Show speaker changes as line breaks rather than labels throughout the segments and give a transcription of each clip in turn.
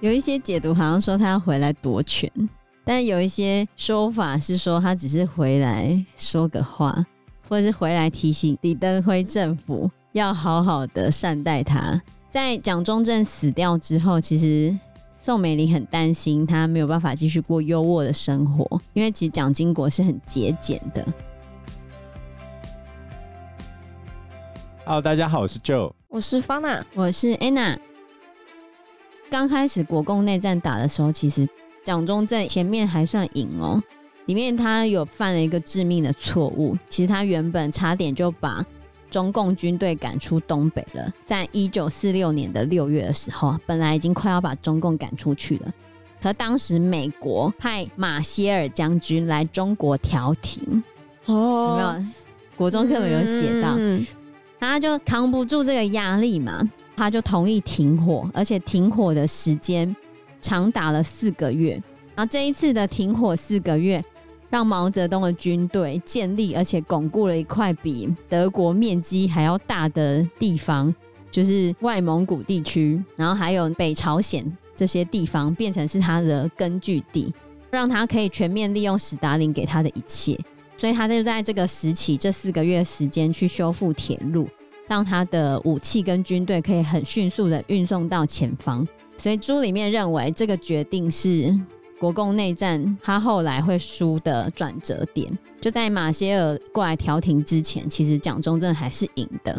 有一些解读好像说他要回来夺权，但有一些说法是说他只是回来说个话，或者是回来提醒李登辉政府要好好的善待他。在蒋中正死掉之后，其实宋美龄很担心他没有办法继续过优渥的生活，因为其实蒋经国是很节俭的。
Hello，大家好，我是 Joe，
我是 Fana，
我是 Anna。刚开始国共内战打的时候，其实蒋中正前面还算赢哦。里面他有犯了一个致命的错误，其实他原本差点就把中共军队赶出东北了。在一九四六年的六月的时候，本来已经快要把中共赶出去了，可当时美国派马歇尔将军来中国调停哦，有没有？国中课本有写到。嗯他就扛不住这个压力嘛，他就同意停火，而且停火的时间长达了四个月。然后这一次的停火四个月，让毛泽东的军队建立而且巩固了一块比德国面积还要大的地方，就是外蒙古地区，然后还有北朝鲜这些地方，变成是他的根据地，让他可以全面利用史达林给他的一切。所以他就在这个时期，这四个月时间去修复铁路，让他的武器跟军队可以很迅速的运送到前方。所以书里面认为这个决定是国共内战他后来会输的转折点。就在马歇尔过来调停之前，其实蒋中正还是赢的。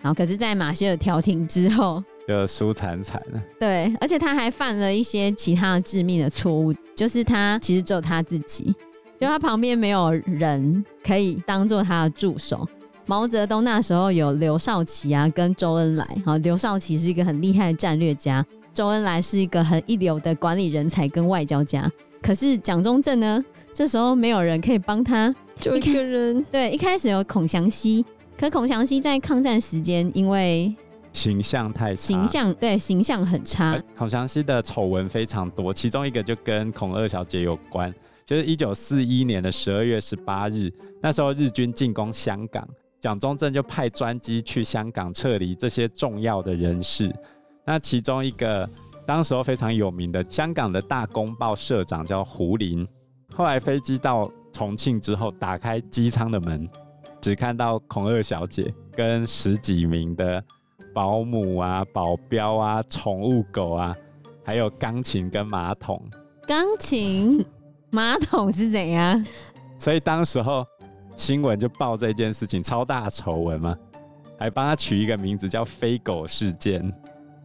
然后可是，在马歇尔调停之后，
就输惨惨了。
对，而且他还犯了一些其他的致命的错误，就是他其实只有他自己。就他旁边没有人可以当做他的助手。毛泽东那时候有刘少奇啊，跟周恩来。好，刘少奇是一个很厉害的战略家，周恩来是一个很一流的管理人才跟外交家。可是蒋中正呢，这时候没有人可以帮他，
就一个人。
对，一开始有孔祥熙，可孔祥熙在抗战时间因为
形象太差，
形象对形象很差。
孔祥熙的丑闻非常多，其中一个就跟孔二小姐有关。就是一九四一年的十二月十八日，那时候日军进攻香港，蒋中正就派专机去香港撤离这些重要的人士。那其中一个当时候非常有名的香港的大公报社长叫胡林。后来飞机到重庆之后，打开机舱的门，只看到孔二小姐跟十几名的保姆啊、保镖啊、宠物狗啊，还有钢琴跟马桶。
钢琴。马桶是怎样？
所以当时候新闻就报这件事情，超大丑闻嘛，还帮他取一个名字叫“飞狗事件”。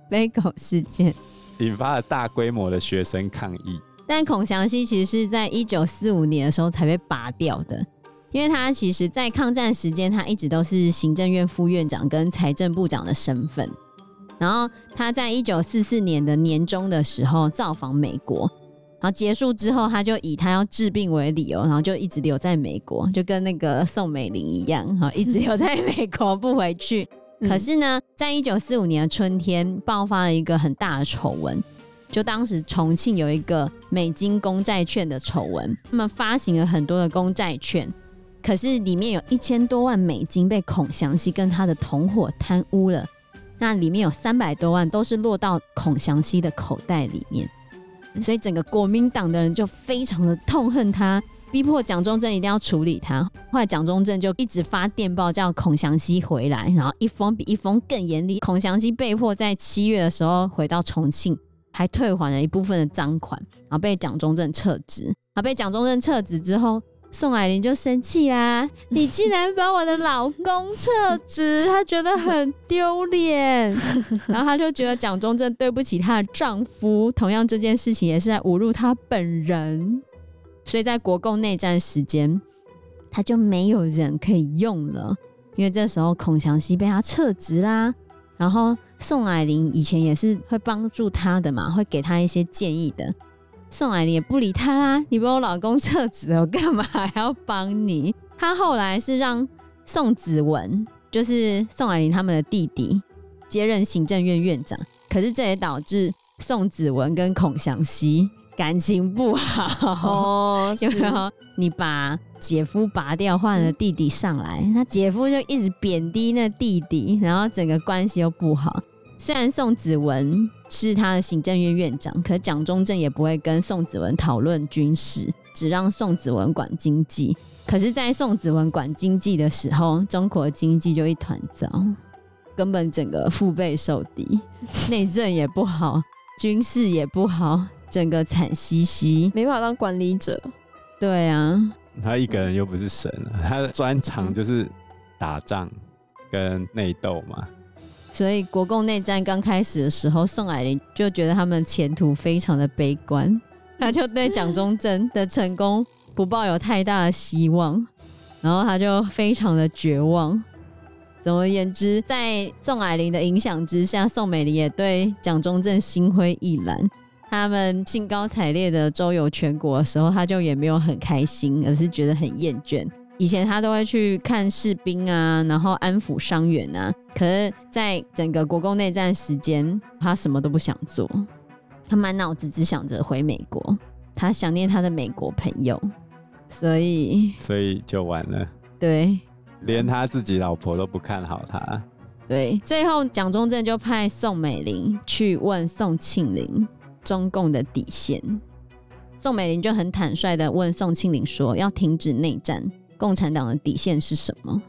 飞狗事件
引发了大规模的学生抗议。
但孔祥熙其实是在一九四五年的时候才被拔掉的，因为他其实在抗战时间，他一直都是行政院副院长跟财政部长的身份。然后他在一九四四年的年中的时候造访美国。然后结束之后，他就以他要治病为理由，然后就一直留在美国，就跟那个宋美龄一样，哈，一直留在美国不回去。可是呢，在一九四五年的春天，爆发了一个很大的丑闻，就当时重庆有一个美金公债券的丑闻，他们发行了很多的公债券，可是里面有一千多万美金被孔祥熙跟他的同伙贪污了，那里面有三百多万都是落到孔祥熙的口袋里面。所以整个国民党的人就非常的痛恨他，逼迫蒋中正一定要处理他。后来蒋中正就一直发电报叫孔祥熙回来，然后一封比一封更严厉。孔祥熙被迫在七月的时候回到重庆，还退还了一部分的赃款，然后被蒋中正撤职。啊被蒋中正撤职之后。宋霭龄就生气啦！你竟然把我的老公撤职，她觉得很丢脸，然后她就觉得蒋中正对不起她的丈夫，同样这件事情也是在侮辱她本人，所以在国共内战时间，她就没有人可以用了，因为这时候孔祥熙被他撤职啦，然后宋霭龄以前也是会帮助他的嘛，会给他一些建议的。宋霭龄也不理他啦，你把我老公撤职了，我干嘛还要帮你？他后来是让宋子文，就是宋霭龄他们的弟弟，接任行政院院长。可是这也导致宋子文跟孔祥熙感情不好哦。有没有？你把姐夫拔掉，换了弟弟上来，他姐夫就一直贬低那弟弟，然后整个关系又不好。虽然宋子文是他的行政院院长，可蒋中正也不会跟宋子文讨论军事，只让宋子文管经济。可是，在宋子文管经济的时候，中国经济就一团糟，根本整个腹背受敌，内政也不好，军事也不好，整个惨兮兮，
没办法当管理者。
对啊，
他一个人又不是神，他的专长就是打仗跟内斗嘛。
所以国共内战刚开始的时候，宋霭龄就觉得他们前途非常的悲观，他就对蒋中正的成功不抱有太大的希望，然后他就非常的绝望。总而言之，在宋霭龄的影响之下，宋美龄也对蒋中正心灰意冷。他们兴高采烈的周游全国的时候，他就也没有很开心，而是觉得很厌倦。以前他都会去看士兵啊，然后安抚伤员啊。可是，在整个国共内战时间，他什么都不想做，他满脑子只想着回美国，他想念他的美国朋友，所以，
所以就完了。
对，
连他自己老婆都不看好他。
对，最后蒋中正就派宋美龄去问宋庆龄中共的底线，宋美龄就很坦率的问宋庆龄说：“要停止内战。”共产党的底线是什么？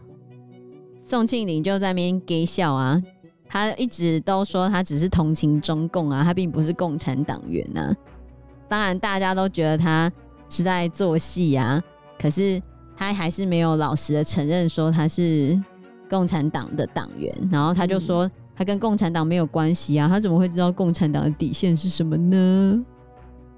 宋庆龄就在那边给笑啊，他一直都说他只是同情中共啊，他并不是共产党员啊。当然，大家都觉得他是在做戏啊，可是他还是没有老实的承认说他是共产党的党员。然后他就说他跟共产党没有关系啊，他怎么会知道共产党的底线是什么呢？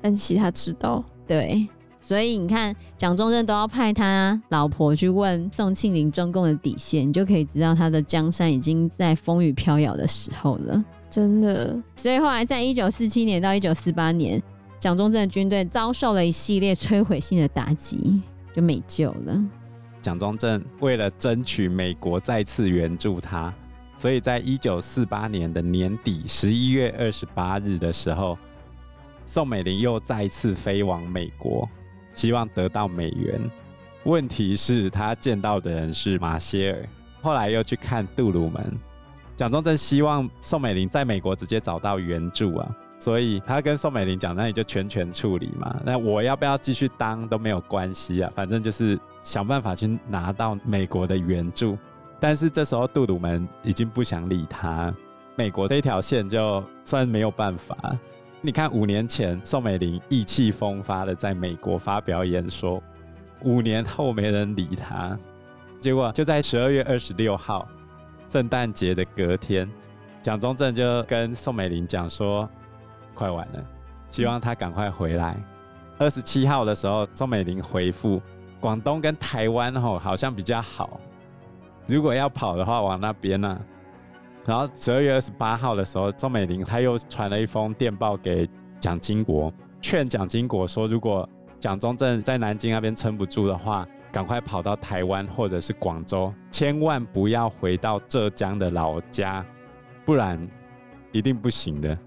但其实他知道，
对。所以你看，蒋中正都要派他老婆去问宋庆龄中共的底线，你就可以知道他的江山已经在风雨飘摇的时候了。
真的。
所以后来在一九四七年到一九四八年，蒋中正的军队遭受了一系列摧毁性的打击，就没救了。
蒋中正为了争取美国再次援助他，所以在一九四八年的年底十一月二十八日的时候，宋美龄又再次飞往美国。希望得到美元，问题是他见到的人是马歇尔，后来又去看杜鲁门。蒋中正希望宋美龄在美国直接找到援助啊，所以他跟宋美龄讲，那你就全权处理嘛，那我要不要继续当都没有关系啊，反正就是想办法去拿到美国的援助。但是这时候杜鲁门已经不想理他，美国这条线就算没有办法。你看，五年前宋美龄意气风发的在美国发表演说，五年后没人理她，结果就在十二月二十六号，圣诞节的隔天，蒋中正就跟宋美龄讲说，快完了，希望她赶快回来。二十七号的时候，宋美龄回复，广东跟台湾吼好像比较好，如果要跑的话，往那边呢、然后十二月二十八号的时候，宋美龄他又传了一封电报给蒋经国，劝蒋经国说，如果蒋中正在南京那边撑不住的话，赶快跑到台湾或者是广州，千万不要回到浙江的老家，不然一定不行的。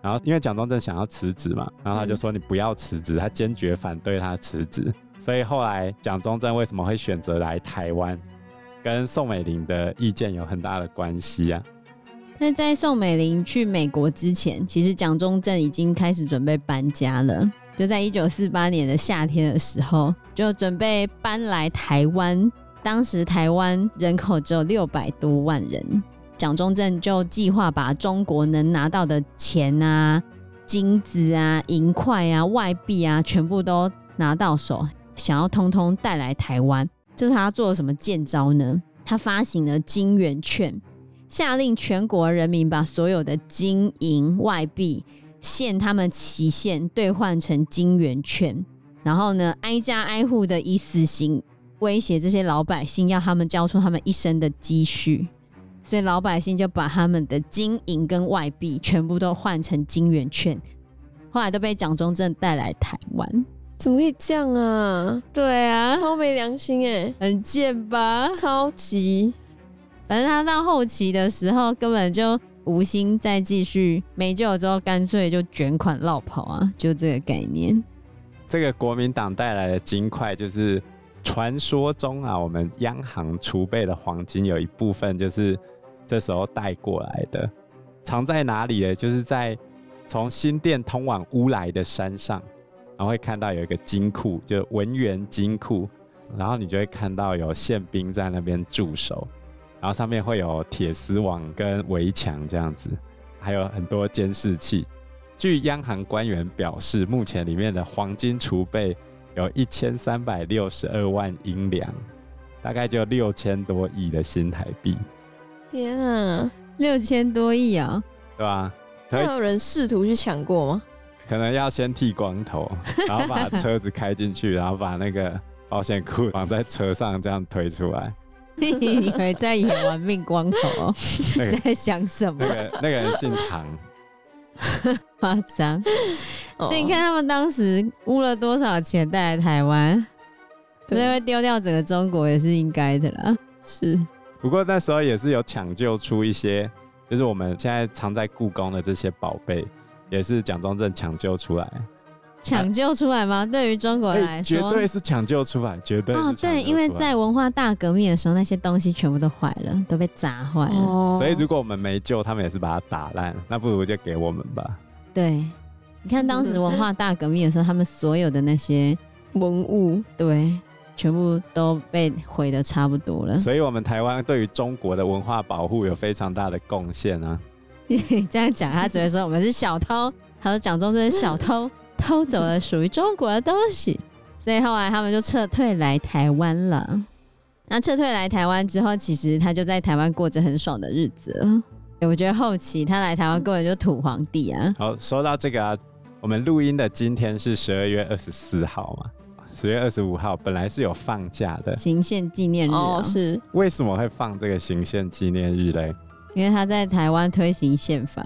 然后因为蒋中正想要辞职嘛，然后他就说你不要辞职，他坚决反对他辞职。所以后来蒋中正为什么会选择来台湾？跟宋美龄的意见有很大的关系啊。
那在宋美龄去美国之前，其实蒋中正已经开始准备搬家了。就在一九四八年的夏天的时候，就准备搬来台湾。当时台湾人口只有六百多万人，蒋中正就计划把中国能拿到的钱啊、金子啊、银块啊、外币啊，全部都拿到手，想要通通带来台湾。这是他做了什么见招呢？他发行了金圆券，下令全国人民把所有的金银外币限他们期限兑换成金圆券，然后呢，挨家挨户的以死刑威胁这些老百姓，要他们交出他们一生的积蓄。所以老百姓就把他们的金银跟外币全部都换成金圆券，后来都被蒋中正带来台湾。
怎么可以这样啊？
对啊，
超没良心哎，
很贱吧？
超级。
反正他到后期的时候，根本就无心再继续，没救了之后，干脆就卷款落跑啊，就这个概念。
这个国民党带来的金块，就是传说中啊，我们央行储备的黄金有一部分就是这时候带过来的，藏在哪里呢？就是在从新店通往乌来的山上，然后会看到有一个金库，就文员金库，然后你就会看到有宪兵在那边驻守，然后上面会有铁丝网跟围墙这样子，还有很多监视器。据央行官员表示，目前里面的黄金储备。有一千三百六十二万英两，大概就六千多亿的新台币。
天啊，
六千多亿啊，
对吧？
会有人试图去抢过吗？
可能要先剃光头，然后把车子开进去，然后把那个保险库绑在车上，这样推出来。
你会在演玩命光头你？在想什么？
那个那个人姓唐。
夸张，所以你看他们当时污了多少钱带来台湾，对，会丢掉整个中国也是应该的啦。是，
不过那时候也是有抢救出一些，就是我们现在藏在故宫的这些宝贝，也是蒋中正抢救出来。
抢救出来吗？啊、对于中国来说，
欸、绝对是抢救出来，绝对
哦，对，因为在文化大革命的时候，那些东西全部都坏了，都被砸坏了。哦、
所以如果我们没救，他们也是把它打烂，那不如就给我们吧。
对，你看当时文化大革命的时候，他们所有的那些文物，对，全部都被毁的差不多了。
所以，我们台湾对于中国的文化保护有非常大的贡献啊。
你 这样讲，他只会说我们是小偷，他说蒋中正是小偷。偷走了属于中国的东西，所以后来他们就撤退来台湾了。那撤退来台湾之后，其实他就在台湾过着很爽的日子了。我觉得后期他来台湾根本就土皇帝啊。
好，说到这个啊，我们录音的今天是十二月二十四号嘛，十月二十五号本来是有放假的
行宪纪念日哦，
是
为什么会放这个行宪纪念日嘞？
因为他在台湾推行宪法。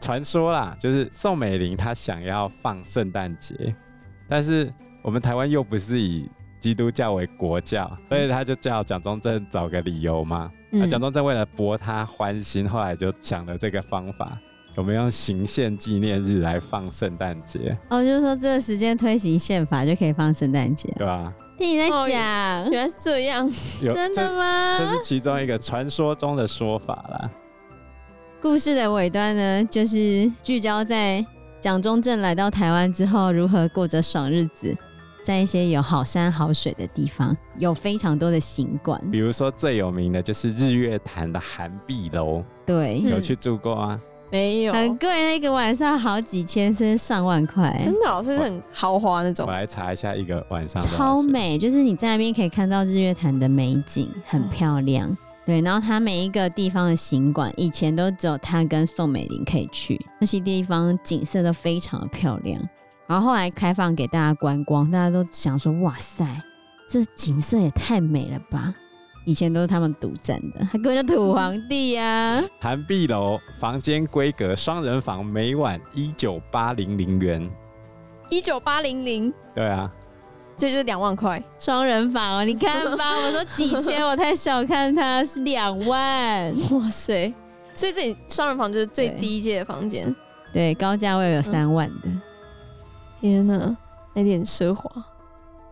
传说啦，就是宋美龄她想要放圣诞节，但是我们台湾又不是以基督教为国教，所以他就叫蒋中正找个理由嘛。那蒋、嗯、中正为了博他欢心，后来就想了这个方法，我们用行宪纪念日来放圣诞节。
哦，就是说这个时间推行宪法就可以放圣诞节，
对吧？
听你在讲、哦，
原来是这样，
真的吗？
这，这是其中一个传说中的说法啦。
故事的尾端呢，就是聚焦在蒋中正来到台湾之后，如何过着爽日子，在一些有好山好水的地方，有非常多的行馆。
比如说最有名的就是日月潭的寒碧楼，
对，
有去住过吗？
没有，
很贵，那个晚上好几千，甚至上万块，
真的，是很豪华那种。
我来查一下一个晚上，
超美，就是你在那边可以看到日月潭的美景，很漂亮。对，然后它每一个地方的行馆，以前都只有他跟宋美龄可以去，那些地方景色都非常的漂亮。然后后来开放给大家观光，大家都想说：哇塞，这景色也太美了吧！以前都是他们独占的，他根本就土皇帝呀、啊。
涵碧楼房间规格双人房，每晚一九八零零元。
一九八零零。
对啊。
这就是两万块
双人房哦，你看吧，我说几千，我太小看它，是两万，
哇塞！所以这里双人房就是最低阶的房间，
对，高价位有三万的，嗯、
天哪，有点奢华。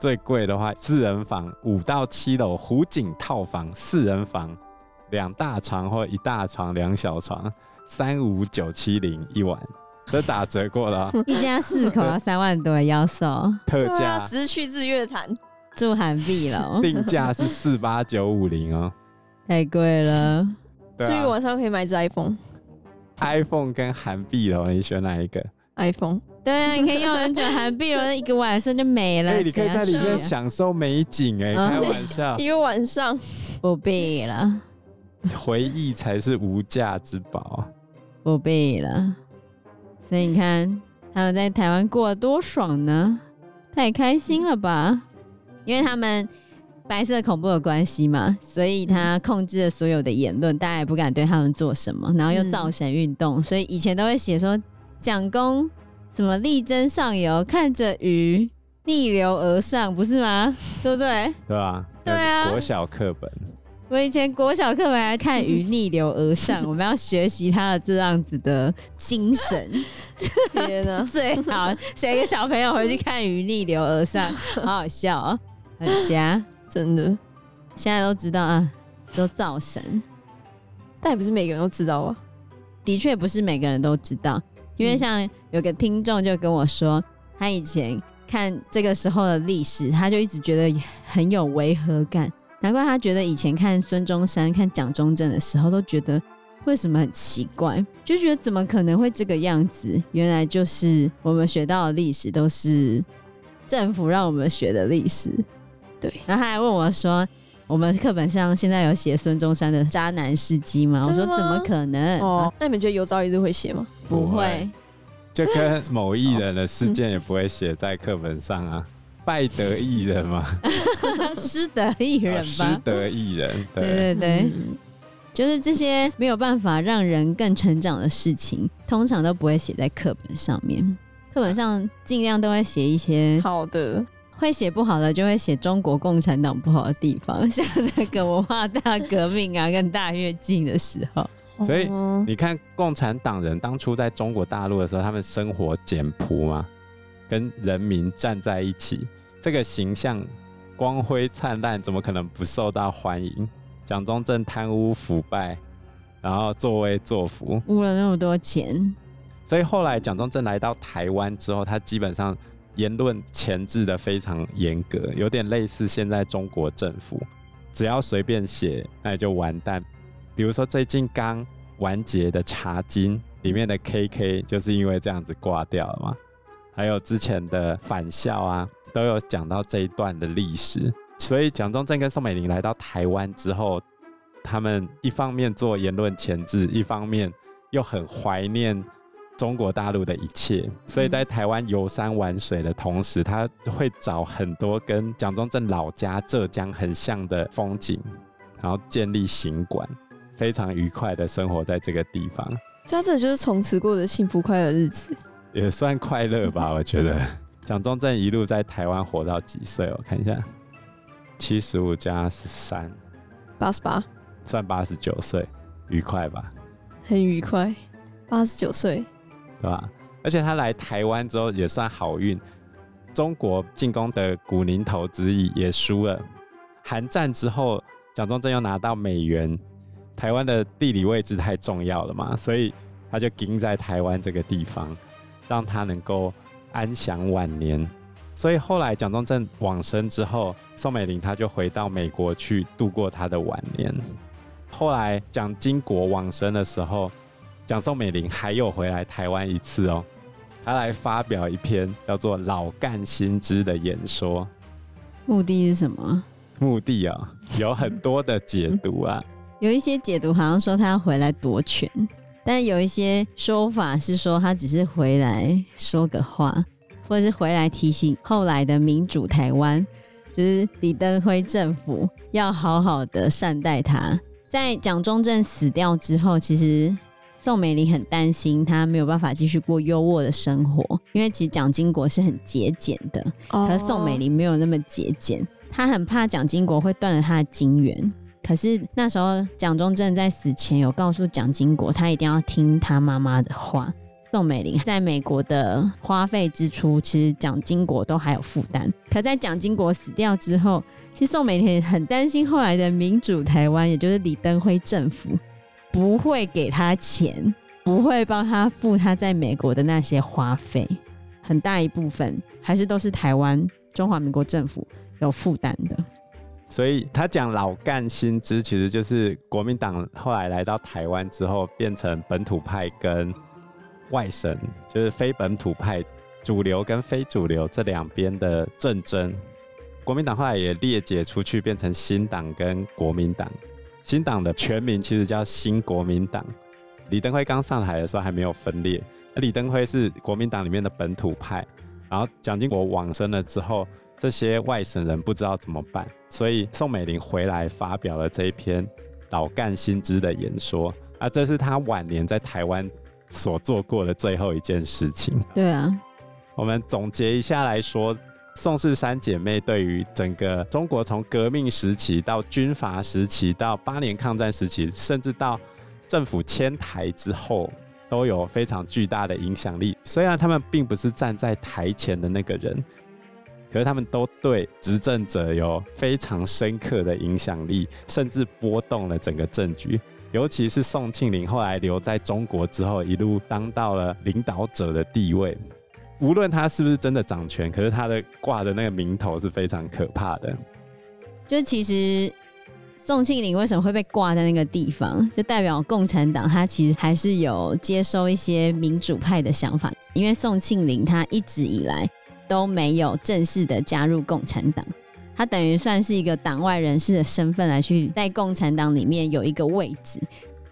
最贵的话，四人房五到七楼湖景套房，四人房两大床或一大床两小床，三五九七零一晚。这打折过了，
一家四口要 三万多，要收。
特价，
啊，只是去日月潭。
住韩碧楼，
定价是四八九五零哦，
太贵了。
住一个晚上可以买一支
iPhone，iPhone 跟韩碧楼，你选哪一个
？iPhone，对啊，你可以用很久，涵碧楼一个晚上就没了。
哎，你可以在里面享受美景，哎，开玩笑，
一个晚上
不必了，
回忆才是无价之宝，
不必了。所以你看他们在台湾过得多爽呢，太开心了吧？因为他们白色恐怖的关系嘛，所以他控制了所有的言论，大家也不敢对他们做什么。然后又造神运动，所以以前都会写说蒋公什么力争上游，看着鱼逆流而上，不是吗？对不对？
对啊，
对啊，
国小课本。
我以前国小课本还看鱼逆流而上，我们要学习他的这样子的精神。
天哪，
最好写一个小朋友回去看鱼逆流而上，好好笑啊、喔。很瞎，
真的。
现在都知道啊，都造神，
但也不是每个人都知道啊。
的确不是每个人都知道，因为像有个听众就跟我说，他以前看这个时候的历史，他就一直觉得很有违和感。难怪他觉得以前看孙中山、看蒋中正的时候，都觉得为什么很奇怪，就觉得怎么可能会这个样子？原来就是我们学到的历史都是政府让我们学的历史。
对，
然后他还问我说：“我们课本上现在有写孙中山的渣男事迹吗？”我说：“怎么可能？”
哦，那你们觉得有朝一日会写吗？
不会，
就跟某艺人的事件也不会写在课本上啊。败德艺人嘛，
失德艺人吧，
失德艺人，对
对对对，嗯、就是这些没有办法让人更成长的事情，通常都不会写在课本上面。课本上尽量都会写一些
好的，
会写不好的就会写中国共产党不好的地方，像那个文化大革命啊，跟大跃进的时候。
所以你看，共产党人当初在中国大陆的时候，他们生活简朴嘛，跟人民站在一起。这个形象光辉灿烂，怎么可能不受到欢迎？蒋中正贪污腐败，然后作威作福，
污了那么多钱。
所以后来蒋中正来到台湾之后，他基本上言论前置的非常严格，有点类似现在中国政府，只要随便写，那就完蛋。比如说最近刚完结的《茶经》里面的 KK，就是因为这样子挂掉了嘛。还有之前的返校啊。都有讲到这一段的历史，所以蒋中正跟宋美龄来到台湾之后，他们一方面做言论前置，一方面又很怀念中国大陆的一切，所以在台湾游山玩水的同时，他会找很多跟蒋中正老家浙江很像的风景，然后建立行馆，非常愉快的生活在这个地方。
所以他真的就是从此过的幸福快乐日子，
也算快乐吧，我觉得。蒋中正一路在台湾活到几岁？我看一下，七十五加十三，
八十八，
算八十九岁，愉快吧？
很愉快，八十九岁，
对吧？而且他来台湾之后也算好运，中国进攻的古宁头之役也输了，韩战之后，蒋中正又拿到美元，台湾的地理位置太重要了嘛，所以他就盯在台湾这个地方，让他能够。安享晚年，所以后来蒋中正往生之后，宋美龄她就回到美国去度过她的晚年。后来蒋经国往生的时候，蒋宋美龄还有回来台湾一次哦，她来发表一篇叫做《老干新知》的演说。
目的是什么？
目的啊、哦，有很多的解读啊，
有一些解读好像说他要回来夺权。但有一些说法是说，他只是回来说个话，或者是回来提醒后来的民主台湾，就是李登辉政府要好好的善待他。在蒋中正死掉之后，其实宋美龄很担心她没有办法继续过优渥的生活，因为其实蒋经国是很节俭的，可是宋美龄没有那么节俭，她很怕蒋经国会断了她的金元。可是那时候，蒋中正在死前有告诉蒋经国，他一定要听他妈妈的话。宋美龄在美国的花费支出，其实蒋经国都还有负担。可在蒋经国死掉之后，其实宋美龄很担心后来的民主台湾，也就是李登辉政府不会给他钱，不会帮他付他在美国的那些花费，很大一部分还是都是台湾中华民国政府有负担的。
所以他讲老干新枝，其实就是国民党后来来到台湾之后，变成本土派跟外省，就是非本土派主流跟非主流这两边的政争。国民党后来也裂解出去，变成新党跟国民党。新党的全名其实叫新国民党。李登辉刚上台的时候还没有分裂，而李登辉是国民党里面的本土派，然后蒋经国往生了之后。这些外省人不知道怎么办，所以宋美龄回来发表了这一篇老干新知的演说啊，这是他晚年在台湾所做过的最后一件事情。
对啊，
我们总结一下来说，宋氏三姐妹对于整个中国从革命时期到军阀时期到八年抗战时期，甚至到政府迁台之后，都有非常巨大的影响力。虽然他们并不是站在台前的那个人。可是他们都对执政者有非常深刻的影响力，甚至波动了整个政局。尤其是宋庆龄后来留在中国之后，一路当到了领导者的地位。无论他是不是真的掌权，可是他的挂的那个名头是非常可怕的。
就是其实宋庆龄为什么会被挂在那个地方，就代表共产党他其实还是有接收一些民主派的想法。因为宋庆龄他一直以来都没有正式的加入共产党，他等于算是一个党外人士的身份来去在共产党里面有一个位置。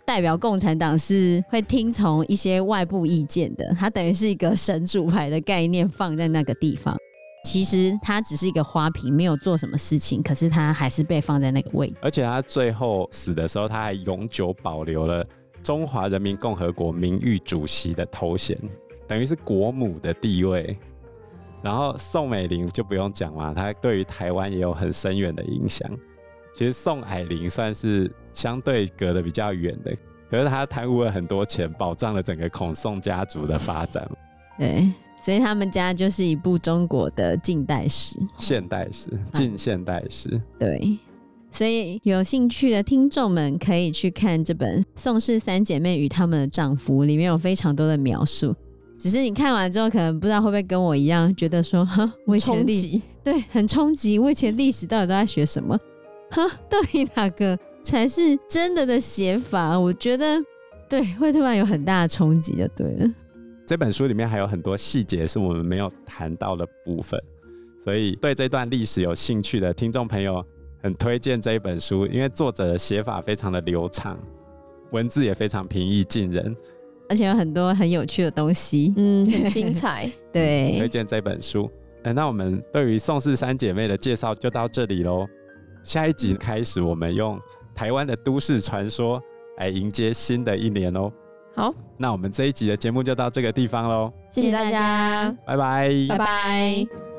代表共产党是会听从一些外部意见的，它等于是一个神主牌的概念放在那个地方。其实它只是一个花瓶，没有做什么事情，可是它还是被放在那个位置。
而且他最后死的时候，他还永久保留了中华人民共和国名誉主席的头衔，等于是国母的地位。然后宋美龄就不用讲了，她对于台湾也有很深远的影响。其实宋霭龄算是相对隔得比较远的，可是他贪污了很多钱，保障了整个孔宋家族的发展。
对，所以他们家就是一部中国的近代史、
现代史、近现代史。啊、
对，所以有兴趣的听众们可以去看这本《宋氏三姐妹与她们的丈夫》，里面有非常多的描述。只是你看完之后，可能不知道会不会跟我一样，觉得说，哈，我以前历对很冲击，我以前历史到底都在学什么？哈，到底哪个才是真的的写法？我觉得，对，会突然有很大的冲击，就对了。
这本书里面还有很多细节是我们没有谈到的部分，所以对这段历史有兴趣的听众朋友，很推荐这一本书，因为作者的写法非常的流畅，文字也非常平易近人，
而且有很多很有趣的东西，
嗯，很精彩。
对，
推荐这本书。那我们对于宋氏三姐妹的介绍就到这里喽。下一集开始，我们用台湾的都市传说来迎接新的一年哦。
好，
那我们这一集的节目就到这个地方喽。
谢谢大家，
拜拜，
拜拜。